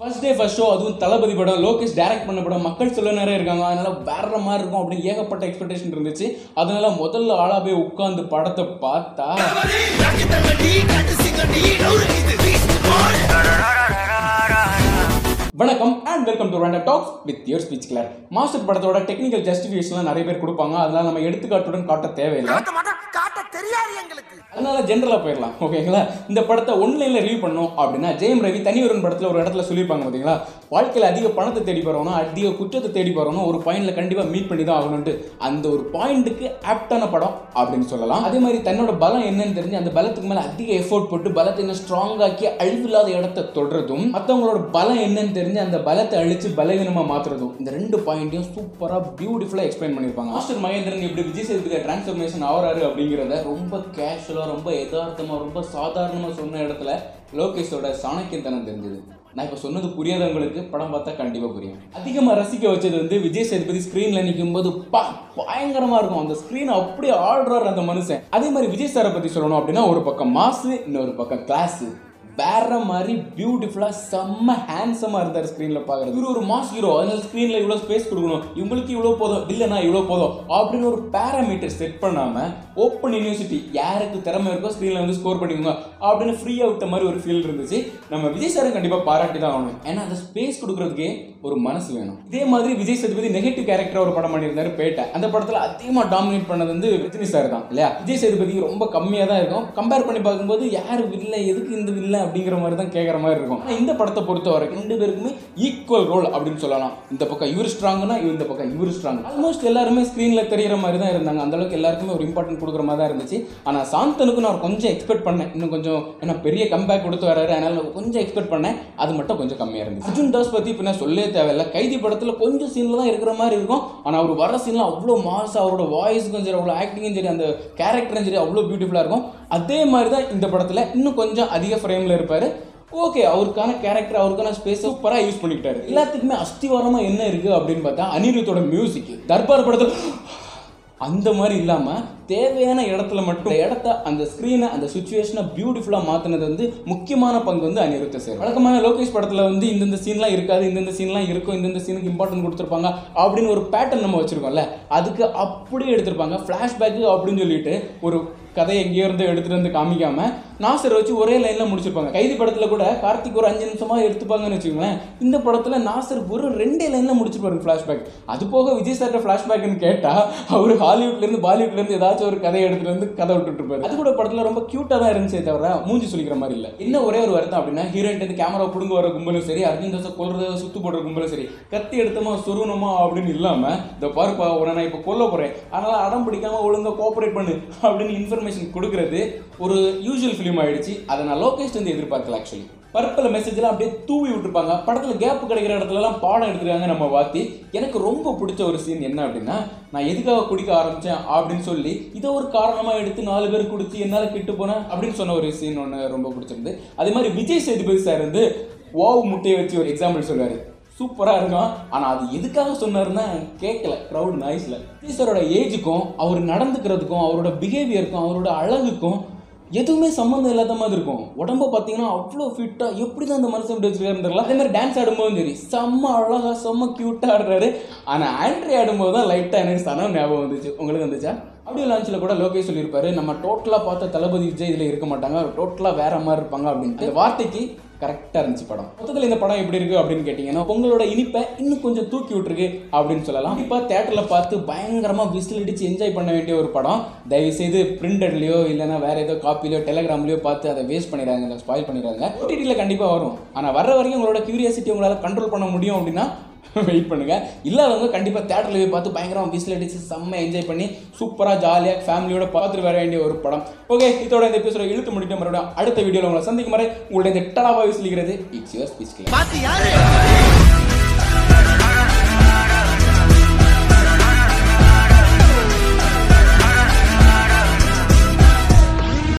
First day first show அதுவும் தளபதி படம் Lokesh direct பண்ண படம் மக்கள் சொல்ல நிறைய இருக்காங்க. அதனால வேற மாதிரி இருக்கும் அப்படின்னு ஏகப்பட்ட எக்ஸ்பெக்டேஷன் இருந்துச்சு. அதனால முதல்ல ஆளா போய் உட்காந்து படத்தை பார்த்தா வணக்கம் and welcome to random talks with your speech clear Master படத்தோட டெக்னிக்கல் ஜஸ்டிஃபிகேஷன்லாம் நிறைய பேர் கொடுப்பாங்க. அதனால நம்ம எடுத்துக்காட்டுடன் காட்ட தேவையில்லை. காட்ட தெரியாது எங்களுக்கு. அதனால ஜென்ரலாக போயிடலாம் ஓகேங்களா? இந்த படத்தை ஒன்லைனில் ரிவ்யூ பண்ணோம் அப்படின்னா ஜெயம் ரவி தனி ஒரு படத்தில் ஒரு இடத்துல சொல்லியிருப்பாங்க பார்த்தீங்களா? வாழ்க்கையில் அதிக பணத்தை தேடி போகிறவனும் அதிக குற்றத்தை தேடி போகிறவனும் ஒரு பாயிண்ட்ல கண்டிப்பாக மீட் பண்ணி தான் ஆகணும்ட்டு அந்த ஒரு பாயிண்ட்டுக்கு ஆப்டான படம் அப்படின்னு சொல்லலாம். அதே மாதிரி தன்னோட பலம் என்னன்னு தெரிஞ்சு அந்த பலத்துக்கு மேலே அதிக எஃபோர்ட் போட்டு பலத்தை இன்னும் ஸ்ட்ராங் ஆக்கி அழிவில்லாத இடத்த தொடுறதும் மற்றவங்களோட பலம் என்னன்னு தெரிஞ்சு அந்த பலத்தை அழிச்சு பலவீனமாக மாற்றுறதும் இந்த ரெண்டு பாயிண்ட்டையும் சூப்பராக பியூட்டிஃபுல்லாக எக்ஸ்பிளைன் பண்ணியிருப்பாங்க. மாஸ்டர் மகேந்திரன் இப்படி விஜய் சேதுபதி டிரான்ஸ்ஃபர்மேஷன் ஆகிறாரு அப்படிங்கிறத ரொம்ப கேஷுவலாக ரொம்ப யதார்த்தமாக ரொம்ப சாதாரணமாக சொன்ன இடத்துல லோகேஷோட சாணக்கியத்தனம் தெரிஞ்சது. நான் இப்போ சொன்னது புரியாதவங்களுக்கு படம் பார்த்தா கண்டிப்பாக புரியும். அதிகமாக ரசிக்க வச்சது வந்து விஜய் சேதுபதி ஸ்க்ரீனில் நிற்கும் போது பா பயங்கரமாக இருக்கும். அந்த ஸ்க்ரீன் அப்படியே ஆடுறாரு அந்த மனுஷன். அதே மாதிரி விஜய் சாரை பற்றி சொல்லணும் அப்படின்னா ஒரு பக்கம் மாசு இன்னொரு பக்கம் கிளாஸு வேற மாதிரி பியூட்டிஃபுல்லா செம்ம ஹேண்ட்ஸமா இருந்தார் ஸ்க்ரீனில் பாக்குறது. இவர் ஒரு மாஸ் ஹீரோ அதனால ஸ்க்ரீனில் இவ்வளவு ஸ்பேஸ் கொடுக்கணும். இவங்களுக்கு இவ்வளவு போதும். இல்லைனா இவ்வளவு போதும். அப்படின்னு ஒரு பேராமீட்டர் செட் பண்ணாம ஓப்பன் யூனிவர்சிட்டி யாருக்கு திறமை இருக்கோ ஸ்க்ரீனில் வந்து ஸ்கோர் பண்ணிக்கோங்க அப்படின்னு ஃப்ரீ விட்ட மாதிரி ஒரு ஃபீல் இருந்துச்சு. நம்ம விஜய் சாரை கண்டிப்பா பாராட்டி தான் ஆகணும். ஏன்னா அந்த ஸ்பேஸ் கொடுக்கறதுக்கே ஒரு மனசு வேணும். இதே மாதிரி விஜய் சேதுபதி நெகட்டிவ் கேரக்டர் ஒரு படம் பண்ணியிருந்தாரு பேட்டை. அந்த படத்துல அதிகமா டாமினேட் பண்ணது வந்து ரஜினி சார் தான் இல்லையா? விஜய் சேதுபதி ரொம்ப கம்மியா தான் இருக்கும். கம்பேர் பண்ணி பார்க்கும்போது யார் வில்ல எதுக்கு இந்த வில்ல அப்படிங்கிற மாதிரி தான் கேட்குற மாதிரி இருக்கும். இந்த படத்தை பொறுத்த வரைக்கும் ரெண்டு பேருக்குமே ஈக்குவல் ரோல் அப்படின்னு சொல்லலாம். இந்த பக்கம் இவர் ஸ்ட்ராங்னா இந்த பக்கம் இவர் ஸ்ட்ராங் ஆல்மோஸ்ட் எல்லாருமே ஸ்க்ரீனில் தெரியற மாதிரி தான் இருந்தாங்க. அந்த அளவுக்கு எல்லாருக்குமே ஒரு இம்பார்ட்டன்ட் கொடுக்குற மாதிரி தான் இருந்துச்சு. ஆனால் சாந்தனுக்கு நான் கொஞ்சம் எக்ஸ்பெக்ட் பண்ணேன். இன்னும் கொஞ்சம் ஏன்னா பெரிய கம்பேக் கொடுத்து வராரு அதனால் கொஞ்சம் எக்ஸ்பெக்ட் பண்ணேன். அது மட்டும் கொஞ்சம் கம்மியாக இருந்துச்சு. அர்ஜுன் தாஸ் பற்றி இப்போ நான் சொல்லவே தேவையில்ல. கைதி படத்தில் கொஞ்சம் சீனில் தான் இருக்கிற மாதிரி இருக்கும். ஆனால் அவர் வர சீனில் அவ்வளோ மாஸ் அவரோட வாய்ஸுக்கும் சரி அவ்வளோ ஆக்டிங்கும் சரி அந்த கேரக்டரும் சரி அவ்வளோ பியூட்டிஃபுல்லாக இருக்கும். அதே மாதிரி தான் இந்த படத்தில் இன்னும் கொஞ்சம் அதிக ஃப்ரேமில் இருப்பார். ஓகே அவருக்கான கேரக்டர் அவருக்கான ஸ்பேஸ் சூப்பராக யூஸ் பண்ணிக்கிட்டாரு. எல்லாத்துக்குமே அஸ்திவாரமாக என்ன இருக்குது அப்படின்னு பார்த்தா அனிருத்தோட மியூசிக் தர்பார் படத்தில் அந்த மாதிரி இல்லாமல் தேவையான இடத்துல மட்டும் இடத்த அந்த ஸ்க்ரீனை அந்த சுச்சுவேஷனை பியூட்டிஃபுல்லாக மாற்றினது வந்து முக்கியமான பங்கு வந்து அனிருத்த சார். வழக்கமான லோகேஷ் படத்தில் வந்து இந்தந்த சீன்லாம் இருக்காது இந்தந்த சீன்லாம் இருக்கும் இந்தந்த சீனுக்கு இம்பார்ட்டன்ட் கொடுத்துருப்பாங்க அப்படின்னு ஒரு பேட்டர்ன் நம்ம வச்சுருக்கோம்ல அதுக்கு அப்படியே எடுத்திருப்பாங்க. ஃப்ளாஷ்பேக்கு அப்படின்னு சொல்லிட்டு ஒரு கதையை எங்கேயோ இருந்து எடுத்துகிட்டு வந்து காமிக்காமல் நாசர் வச்சு ஒரே லைனில் முடிச்சிருப்பாங்க. கைதி படத்தில் கூட கார்த்திக் ஒரு அஞ்சு நிமிஷமாக எடுத்துப்பாங்கன்னு வச்சுக்கோங்களேன். இந்த படத்தில் நாசர் ஒரு ரெண்டே லைனில் முடிச்சிருப்பாரு ஃப்ளாஷ்பேக் அது போக விஜய் சார்ட்ட ஃப்ளாஷ்பேக்னு கேட்டால் அவர் ஹாலிவுட்லேருந்து பாலிவுட்லேருந்து ஏதாவது ஏதாச்சும் ஒரு கதையை எடுத்துட்டு வந்து கதை விட்டுட்டு இருப்பாரு அது கூட படத்துல ரொம்ப கியூட்டா தான் இருந்துச்சே தவிர மூஞ்சி சொல்லிக்கிற மாதிரி இல்ல. இன்னும் ஒரே ஒரு வருத்தம் அப்படின்னா ஹீரோயின் கேமரா புடுங்க வர கும்பலும் சரி அர்ஜுன் தாசை கொல்றத சுத்து போடுற கும்பலும் சரி. கத்தி எடுத்தோமா சொருகணுமா அப்படின்னு இல்லாம இந்த பாருப்பா உன நான் இப்போ கொல்ல போறேன். அதனால அடம் பிடிக்காம ஒழுங்கா கோஆபரேட் பண்ணு அப்படின்னு இன்ஃபர்மேஷன் கொடுக்கறது ஒரு யூஸ்வல் ஃபிலிம் ஆயிடுச்சு. அதை நான் லோகேஷ் வந்து எதிர்பார்க்கல ஆக்சுவலி பர்பிள் மெசேஜ்லாம் அப்படியே தூவி விட்டுருப்பாங்க. படத்தில் கேப் கிடைக்கிற இடத்துலலாம் பாடம் எடுத்துருக்காங்க நம்ம வாத்தி. எனக்கு ரொம்ப பிடிச்ச ஒரு சீன் என்ன அப்படின்னா நான் எதுக்காக குடிக்க ஆரம்பித்தேன் அப்படின்னு சொல்லி இதை ஒரு காரணமாக எடுத்து நாலு பேர் குடிச்சு என்னால் கிட்டு போனேன் அப்படின்னு சொன்ன ஒரு சீன் ஒன்று ரொம்ப பிடிச்சிருந்து அதே மாதிரி விஜய் சேதுபதி சார் வந்து ஓவு முட்டையை வச்சு ஒரு எக்ஸாம்பிள் சொல்லுவார் சூப்பராக இருக்கும். ஆனால் அது எதுக்காக சொன்னாருன்னா கேட்கல க்ரௌட் நாய்ஸில் டீச்சரோட ஏஜுக்கும் அவர் நடந்துக்கிறதுக்கும் அவரோட பிஹேவியருக்கும் அவரோட அழகுக்கும் எதுவுமே சம்மந்தம் இல்லாத மாதிரி இருக்கும். உடம்ப பார்த்தீங்கன்னா அவ்வளோ ஃபிட்டாக எப்படி தான் அந்த மனுஷன் இப்படி வச்சிருக்காருன்னு தெரியல. அதே மாதிரி டான்ஸ் ஆடும்போதும் சரி செம்ம அழகாக செம்ம க்யூட்டாக ஆடுறாரு. ஆனால் ஆண்ட்ரி ஆடும்போது தான் லைட்டாக எனக்கு சனம் ஞாபகம் வந்துச்சு. உங்களுக்கு வந்துச்சா? ஆடியோ லான்ச்சில் கூட லோகேஷ் சொல்லியிருப்பாரு நம்ம டோட்டலாக பார்த்த தளபதி விஜய் இதில் இருக்க மாட்டாங்க. டோட்டலாக வேற மாதிரி இருப்பாங்க அப்படின்ட்டு. வார்த்தைக்கு கரெக்டாக இருந்துச்சு படம். மொத்தத்தில் இந்த படம் எப்படி இருக்கு அப்படின்னு கேட்டிங்கன்னா உங்களோட இனிப்பை இன்னும் கொஞ்சம் தூக்கி விட்டுருக்கு அப்படின்னு சொல்லலாம். இப்போ தேட்டரில் பார்த்து பயங்கரமாக விசில் அடிச்சு என்ஜாய் பண்ண வேண்டிய ஒரு படம். தயவு செய்து பிரிண்டட்லையோ இல்லைன்னா வேற ஏதோ காப்பிலையோ டெலகிராம்லையோ பார்த்து அதை வேஸ்ட் பண்ணிடுறாங்க ஸ்பாயில் பண்ணிடுறாங்க ஓடிடியில் கண்டிப்பாக வரும். ஆனால் வர்ற வரைக்கும் உங்களோட கியூரியாசிட்டி உங்களால் கண்ட்ரோல் பண்ண முடியும் அப்படின்னா வெயிட் பண்ணுங்க. இல்லாதவங்க கண்டிப்பாக தேட்டரில் போய் பார்த்து பயங்கரமாக விசில் அடிச்சு செம்ம என்ஜாய் பண்ணி சூப்பராக ஜாலியாக ஃபேமிலியோட பார்த்துட்டு வர வேண்டிய ஒரு படம். ஓகே இதோட இந்த எபிசோட இழுத்து முடிட்டு மறுபடியும் அடுத்த வீடியோவில் உங்களை சந்திக்கும் வரை உங்களுடைய இந்த டலாபாக விசிலிக்கிறது இட்ஸ் யுவர் ஸ்பீச் யாரு